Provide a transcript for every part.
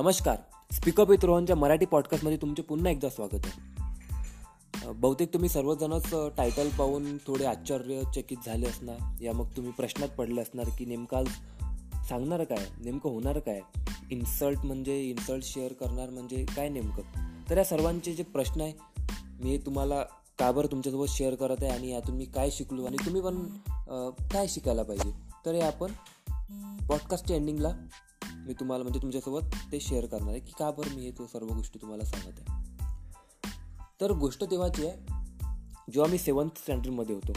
नमस्कार. Speak up with रोहनच्या मराठी पॉडकास्टमध्ये तुमचे पुन्हा एकदा स्वागत आहे. बहुतेक तुम्ही सर्वजणच टायटल पाहून थोडे आश्चर्यचकित झाले असणार. या मग तुम्ही प्रश्नात पडले असणार की नेमका सांगणार काय? नेमकं होणार काय? इन्सल्ट म्हणजे इन्सल्ट शेअर करणार म्हणजे काय नेमकं? तर या सर्वांचे जे प्रश्न आहे मी तुम्हाला का बरं तुमच्यासोबत शेअर करत आहे आणि यातून मी काय शिकलो आणि तुम्ही पण काय शिकायला पाहिजे? तर हे आपण पॉडकास्टच्या एंडिंगला मी तुम्हाला म्हणजे तुमच्यासोबत ते शेअर करणार आहे की का बरं मी हे तो सर्व गोष्टी तुम्हाला सांगत आहे. तर गोष्ट तेव्हाची आहे जेव्हा मी सेवन्थ स्टँडर्डमध्ये होतो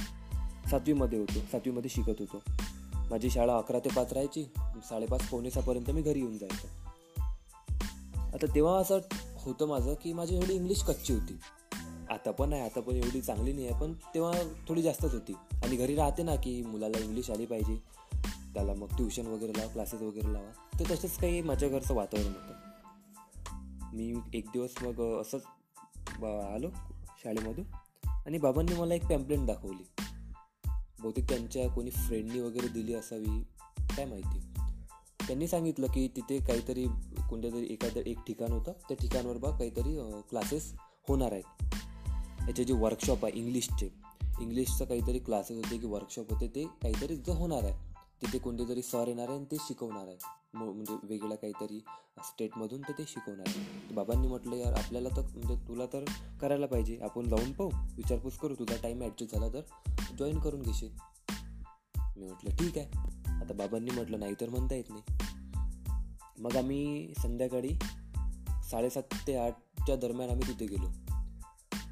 सातवीमध्ये होतो सातवीमध्ये शिकत होतो. माझी शाळा अकरा ते पाच राहायची साडेपाच पावणे सहापर्यंत मी घरी येऊन जायचो. आता तेव्हा असं होतं माझं की माझी थोडी इंग्लिश कच्ची होती. आता पण आहे आता पण एवढी चांगली नाही आहे पण तेव्हा थोडी जास्तच होती. आणि घरी राहते ना की मुलाला इंग्लिश आली पाहिजे. त्याला मग ट्युशन वगैरे लावा क्लासेस वगैरे लावा. तर तसंच काही माझ्या घरचं वातावरण होतं. मी एक दिवस मग असंच आलो शाळेमधून आणि बाबांनी मला एक पॅम्पलेट दाखवली. बहुतेक त्यांच्या कोणी फ्रेंडनी वगैरे दिली असावी काय माहिती. त्यांनी सांगितलं की तिथे काहीतरी कोणत्या तरी एखादं एक ठिकाण होतं. त्या ठिकाणवर बा काहीतरी क्लासेस होणार आहेत. याचे जे वर्कशॉप आहे इंग्लिशचे इंग्लिशचं काहीतरी क्लासेस होते की वर्कशॉप होते ते काहीतरी तिथं होणार आहे. तिथे कोणते तरी सर येणार आहे आणि ते शिकवणार आहे. म्हणजे वेगळ्या काहीतरी स्टेटमधून तर ते शिकवणार आहे. बाबांनी म्हटलं यार आपल्याला तर म्हणजे तुला तर करायला पाहिजे. आपण जाऊन पाहू. विचारपूस करू. तुझा टाईम ॲडजस्ट झाला तर जॉईन करून घेशील. मी म्हटलं ठीक आहे. आता बाबांनी म्हटलं नाही तर म्हणता येत नाही. मग आम्ही संध्याकाळी साडेसात ते आठच्या दरम्यान आम्ही तिथे गेलो.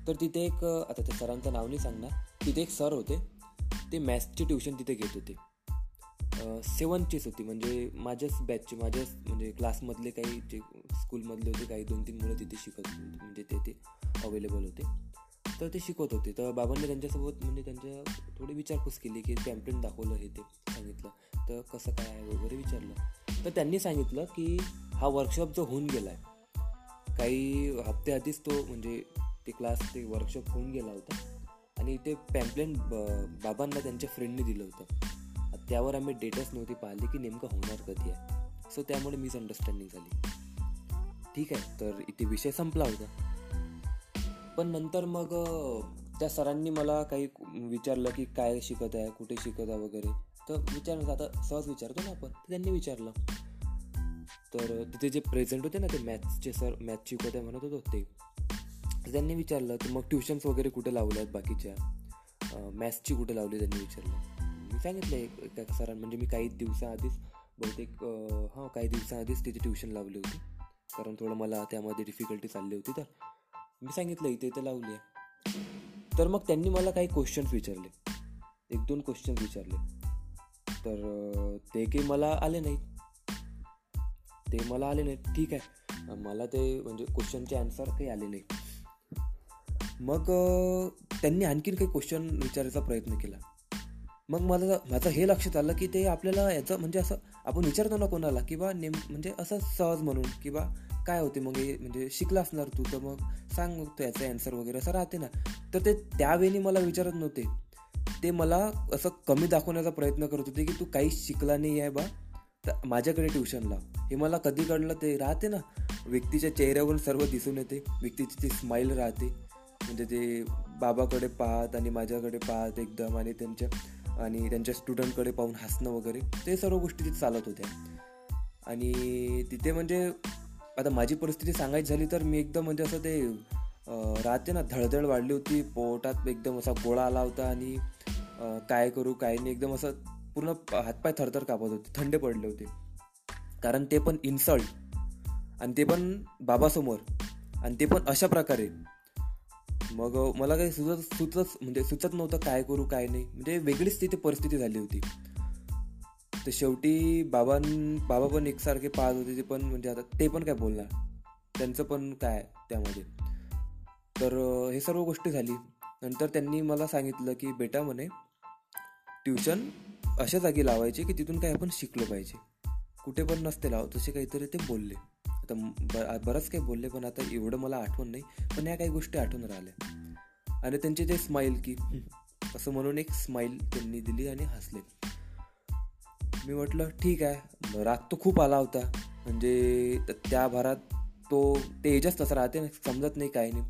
तर तिथे एक आता त्या सरांचं नाव नाही सांगणार तिथे एक सर होते. ते मॅथ्सची ट्युशन तिथे घेत होते. सेवनचीच होती. म्हणजे माझ्याच बॅचचे माझ्याच म्हणजे क्लासमधले काही जे स्कूलमधले होते काही दोन तीन मुलं तिथे शिकत होते. म्हणजे ते ते अवेलेबल होते. तर ते शिकवत होते. तर बाबांनी त्यांच्यासोबत म्हणजे त्यांच्या थोडी विचारपूस केली की पॅम्पलेट दाखवलं हे ते सांगितलं. तर कसं काय आहे वगैरे विचारलं. तर त्यांनी सांगितलं की हा वर्कशॉप जो होऊन गेला आहे काही हप्ते आधीच तो म्हणजे ते क्लास ते वर्कशॉप होऊन गेला होता. आणि ते पॅम्पलेट बाबांना त्यांच्या फ्रेंडने दिलं होतं. त्यावर आम्ही डेटच नव्हती पाहिली की नेमकं होणार कधी आहे. सो त्यामुळे मिसअंडरस्टँडिंग झाली. ठीक आहे तर इथे विषय संपला होता. पण नंतर मग त्या सरांनी मला काही विचारलं की काय शिकत आहे कुठे शिकत आहे वगैरे. तर विचारलं आता सहज विचारतो ना आपण. त्यांनी विचारलं. तर तिथे जे प्रेझेंट होते ना ते मॅथ्सचे सर मॅथ्स शिकवत आहे म्हणत होते ते. त्यांनी विचारलं की मग ट्युशन्स वगैरे कुठे लावल्या आहेत बाकीच्या मॅथ्सची कुठे लावली त्यांनी विचारलं. सांगितलं आहे एका सरां म्हणजे मी काही दिवसाआधीच बहुतेक हां काही दिवसाआधीच तिथे ट्युशन लावली होती. कारण थोडं मला त्यामध्ये डिफिकल्टी चालली होती तर. मी सांगितलं इथे इथे लावली आहे. तर मग त्यांनी मला काही क्वेश्चन्स विचारले. एक दोन क्वेश्चन्स विचारले. तर ते काही मला आले नाहीत. ते मला आले नाहीत. ठीक आहे. मला ते म्हणजे क्वेश्चनचे आन्सर काही आले नाही मग त्यांनी आणखीन काही क्वेश्चन विचारायचा प्रयत्न केला. मग मला माझं हे लक्षात आलं की ते आपल्याला याचं म्हणजे असं आपण विचारतो ना कोणाला किंवा नेम म्हणजे असं सहज म्हणून किंवा काय होते मग हे म्हणजे शिकला असणार तू तर मग सांग मग तो याचा ॲन्सर वगैरे असं राहते ना. तर ते त्यावेळी मला विचारत नव्हते. ते मला असं कमी दाखवण्याचा प्रयत्न करत होते की तू काहीच शिकला नाही आहे बा. तर माझ्याकडे ट्युशनला हे मला कधी कळलं ते राहते ना. व्यक्तीच्या चेहऱ्यावरून सर्व दिसून येते. व्यक्तीची ती स्माईल राहते. म्हणजे ते बाबाकडे पाहत आणि माझ्याकडे पाहत एकदम आणि त्यांच्या आणि त्यांच्या स्टुडंटकडे पाहून हसणं वगैरे ते सर्व गोष्टी तिथे चालत होत्या. आणि तिथे म्हणजे आता माझी परिस्थिती सांगायची झाली तर मी एकदम म्हणजे असं ते राहते ना धडधड वाढली होती पोटात एकदम असा गोळा आला होता आणि काय करू काय नाही एकदम असं पूर्ण हातपाय थरथर कापत होते थंडे पडले होते. कारण ते पण इन्सल्ट आणि ते पण बाबासमोर. आणि ते पण अशा प्रकारे. मग मला काही सुचत सुचत म्हणजे सुचत नव्हतं काय करू काय नाही. म्हणजे वेगळीच तिथे परिस्थिती झाली होती. तर शेवटी बाबां बाबा पण एकसारखे पाहत होते ते पण म्हणजे आता ते पण काय बोलणार? त्यांचं पण काय त्यामध्ये? तर हे सर्व गोष्टी झाली. नंतर त्यांनी मला सांगितलं की बेटा म्हणे ट्युशन अशा जागी लावायचे की तिथून काय आपण शिकलो पाहिजे. कुठे पण नसते लाव तसे काहीतरी ते बोलले. आता बरंच काही बोलले पण आता एवढं मला आठवण नाही पण या काही गोष्टी आठवून राहिल्या. आणि त्यांचे ते स्माईल की असं म्हणून एक स्माईल त्यांनी दिली आणि हसले. मी म्हटलं ठीक आहे राग तो खूप आला होता म्हणजे त्या भरात तो ते एजच तसं राहते ना समजत नाही काही नाही.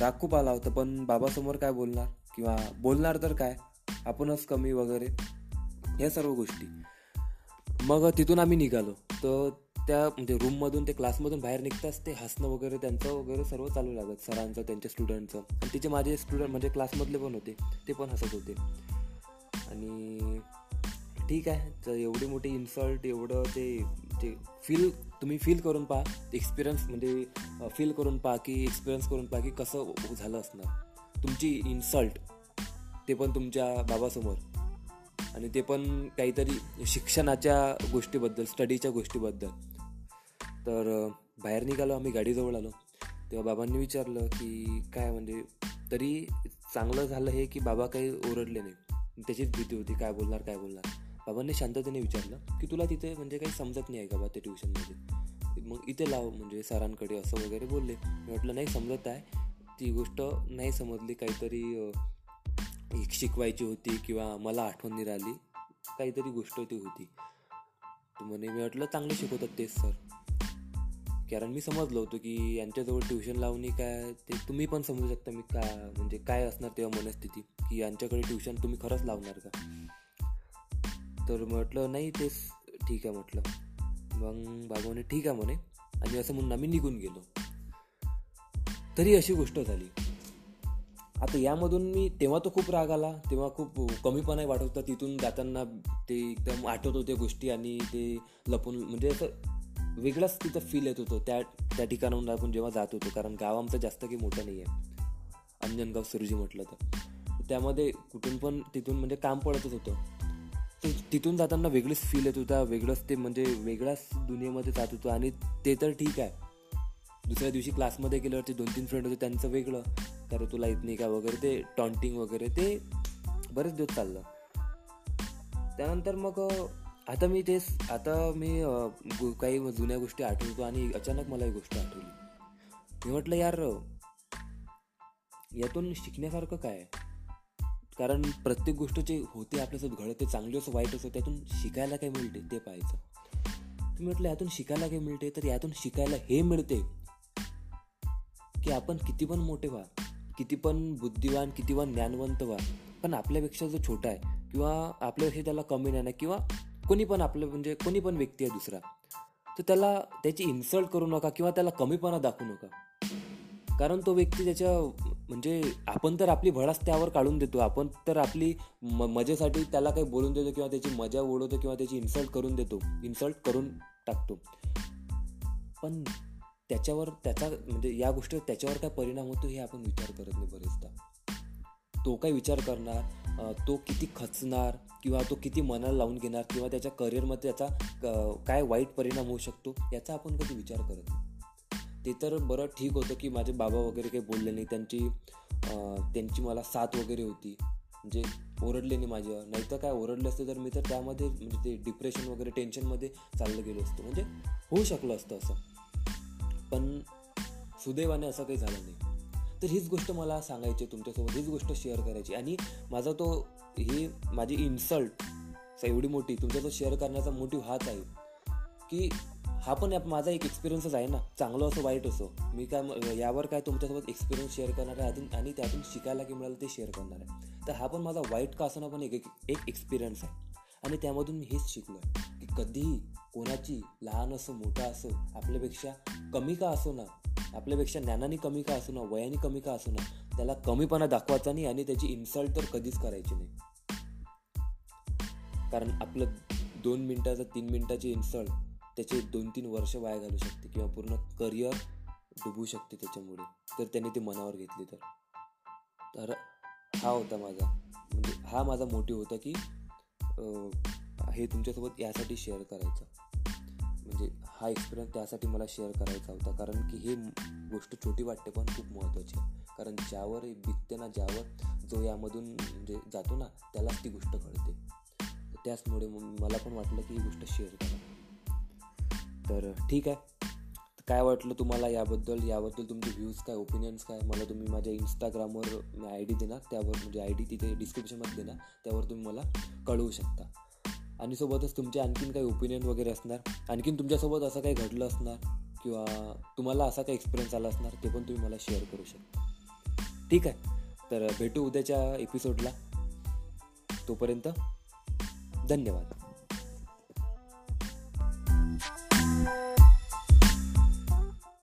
राग खूप आला होता पण बाबासमोर काय बोलणार? किंवा बोलणार तर काय? आपणच कमी वगैरे. या सर्व गोष्टी. मग तिथून आम्ही निघालो. तर त्या म्हणजे रूममधून ते क्लासमधून बाहेर निघताच ते हसणं वगैरे त्यांचं वगैरे सर्व चालू लागत सरांचं त्यांच्या स्टुडंटचं आणि तिचे माझे स्टुडंट म्हणजे क्लासमधले पण होते ते पण हसत होते. आणि ठीक आहे तर एवढी मोठी इन्सल्ट एवढं ते ते फील तुम्ही फील करून पहा एक्सपिरियन्स म्हणजे फील करून पहा की एक्सपिरियन्स करून पहा की कसं झालं असणार. तुमची इन्सल्ट ते पण तुमच्या बाबासमोर. आणि ते पण काहीतरी शिक्षणाच्या गोष्टीबद्दल स्टडीच्या गोष्टीबद्दल. तर बाहेर निघालो आम्ही गाडीजवळ आलो. तेव्हा बाबांनी विचारलं की काय म्हणजे तरी चांगलं झालं हे की बाबा काही ओरडले नाही. त्याचीच भीती होती काय बोलणार काय बोलणार. बाबांनी शांततेने विचारलं की तुला तिथे म्हणजे काही समजत नाही आहे का बा ते ट्युशनमध्ये? मग इथे लाव म्हणजे सरांकडे असं वगैरे बोलले. मी म्हटलं नाही समजत आहे. ती गोष्ट नाही समजली काहीतरी शिकवायची होती किंवा मला आठवण नाही राहिली काहीतरी गोष्ट ती होती. तर म्हणे मी म्हटलं चांगले शिकवतात तेच सर कारण मी समजलो होतो की यांच्याजवळ ट्युशन लावणी काय ते तुम्ही पण समजू शकता मी का म्हणजे काय असणार तेव्हा मनस्थिती की यांच्याकडे ट्युशन तुम्ही खरंच लावणार का? तर म्हटलं नाही तेच ठीक आहे म्हटलं. मग बाबाने ठीक आहे म्हणे. आणि असं म्हणून आम्ही निघून गेलो. तरी अशी गोष्ट झाली. आता यामधून मी तेव्हा तो खूप राग आला तेव्हा खूप कमीपणा वाटत होता. तिथून जाताना ते एकदम आठवत होते गोष्टी आणि ते लपून म्हणजे असं वेगळाच तिथं फील येत होतं. त्या त्या ठिकाणाहून आपण जेव्हा जात होतो कारण गाव आमचं जास्त काही मोठं नाही आहे अंजनगाव सुरजी म्हटलं तर. त्यामध्ये कुठून पण तिथून म्हणजे काम पडतच होतं. तिथून जाताना वेगळीच फील येत होता वेगळंच ते म्हणजे वेगळ्याच दुनियेमध्ये जात होतं आणि ते तर ठीक आहे. दुसऱ्या दिवशी क्लासमध्ये गेल्यावरती दोन तीन फ्रेंड होते त्यांचं वेगळं. तर तुला येत नाही का वगैरे ते टॉन्टिंग वगैरे ते बरेच दिवस चाललं. त्यानंतर मग आता मी तेच आता मी काही जुन्या गोष्टी आठवतो आणि अचानक मला ही गोष्ट आठवली. मी म्हटलं यार यातून शिकण्यासारखं काय? कारण प्रत्येक गोष्ट जे होते आपल्यासोबत घडत ते चांगली असं वाईट असं त्यातून शिकायला काय मिळते ते पाहायचं. तुम्ही म्हटलं यातून शिकायला काय मिळते? तर यातून शिकायला हे मिळते. की आपण किती पण मोठे व्हा किती पण बुद्धिवान किती पण ज्ञानवंत व्हा पण आपल्यापेक्षा जो छोटा आहे किंवा आपल्यापेक्षा त्याला कमी नाही किंवा कोणी पण आपलं म्हणजे कोणी पण व्यक्ती आहे दुसरा तर त्याला त्याची इन्सल्ट करू नका किंवा त्याला कमीपणा दाखवू नका. कारण तो व्यक्ती त्याच्या म्हणजे आपण तर आपली भडास त्यावर काढून देतो आपण तर आपली म मजेसाठी त्याला काही बोलून देतो किंवा त्याची मजा ओढवतो किंवा त्याची इन्सल्ट करून देतो इन्सल्ट करून टाकतो. पण त्याच्यावर त्याचा म्हणजे या गोष्टीवर त्याच्यावर काय परिणाम होतो हे आपण विचार करत नाही बरेचदा. तो काय विचार करणार तो किती खचणार किंवा तो किती मनाला लावून घेणार किंवा त्याच्या करिअरमध्ये त्याचा काय वाईट परिणाम होऊ शकतो याचा आपण कधी विचार करत नाही. ते तर बरं ठीक होतं की माझे बाबा वगैरे काही बोलले नाही त्यांची त्यांची मला साथ वगैरे होती. म्हणजे ओरडले नाही माझ्या नाही तर काय ओरडले असते तर मी तर त्यामध्ये म्हणजे ते डिप्रेशन वगैरे टेन्शनमध्ये चाललं गेलो असतो. म्हणजे होऊ शकलं असतं असं. पण सुदैवाने असं काही झालं नाही. तर हीच गोष्ट मला सांगायची तुमच्यासोबत हीच गोष्ट शेअर करायची आणि माझा तो ही माझी इन्सल्ट एवढी मोठी तुमच्यासोबत शेअर करण्याचा मोटिव्ह हाच आहे की हा पण माझा एक एक्सपिरियन्सच आहे ना चांगलं असो वाईट असो. मी काय यावर काय तुमच्यासोबत एक्सपिरियन्स शेअर करणार आहे आणि त्यातून शिकायला की मिळालं ते शेअर करणार आहे. तर हा पण माझा वाईट का असणं पण एक एक एक्सपिरियन्स आहे. आणि त्यामधून मी हेच शिकलो की कधीही कोणाची लहान असो मोठा असो आपल्यापेक्षा कमी का असो ना आपल्यापेक्षा ज्ञानाने कमी का असो ना वयाने कमी का असो ना त्याला कमीपणा दाखवायचा नाही आणि त्याची इन्सल्ट तर कधीच करायची नाही. कारण आपलं दोन मिनटाचं तीन मिनटाची इन्सल्ट त्याचे दोन तीन वर्ष वाया घालू शकते किंवा पूर्ण करिअर डुबू शकते त्याच्यामुळे. तर त्याने ते मनावर घेतली तर. तर हा होता माझा म्हणजे हा माझा मोटिव्ह होता की हे तुमच्यासोबत यासाठी शेअर करायचं. म्हणजे हा एक्सपिरियन्स त्यासाठी मला शेअर करायचा होता. कारण की हे गोष्ट छोटी वाटते पण खूप महत्त्वाची आहे. कारण ज्यावर बिकते ना ज्यावर जो यामधून म्हणजे जातो ना त्यालाच ती गोष्ट कळते. त्याचमुळे मला पण वाटलं की ही गोष्ट शेअर करा. तर ठीक आहे. काय वाटलं तुम्हाला याबद्दल? याबद्दल तुमचे व्ह्यूज काय ओपिनियन्स काय? मला तुम्ही माझ्या इंस्टाग्रामवर आय डी देणार. त्यावर म्हणजे आय डी तिथे डिस्क्रिप्शनमध्ये देणार. त्यावर तुम्ही मला कळवू शकता. आणि सोबतच तुमचे आणखीन काही ओपिनियन वगैरे असणार? आणखीन तुमच्यासोबत असं काही घडलं असणार? किंवा तुम्हाला असा काही एक्सपिरियन्स आला असणार? ते पण तुम्ही मला शेअर करू शकता. ठीक आहे. तर भेटू उद्याच्या एपिसोडला तोपर्यंत धन्यवाद.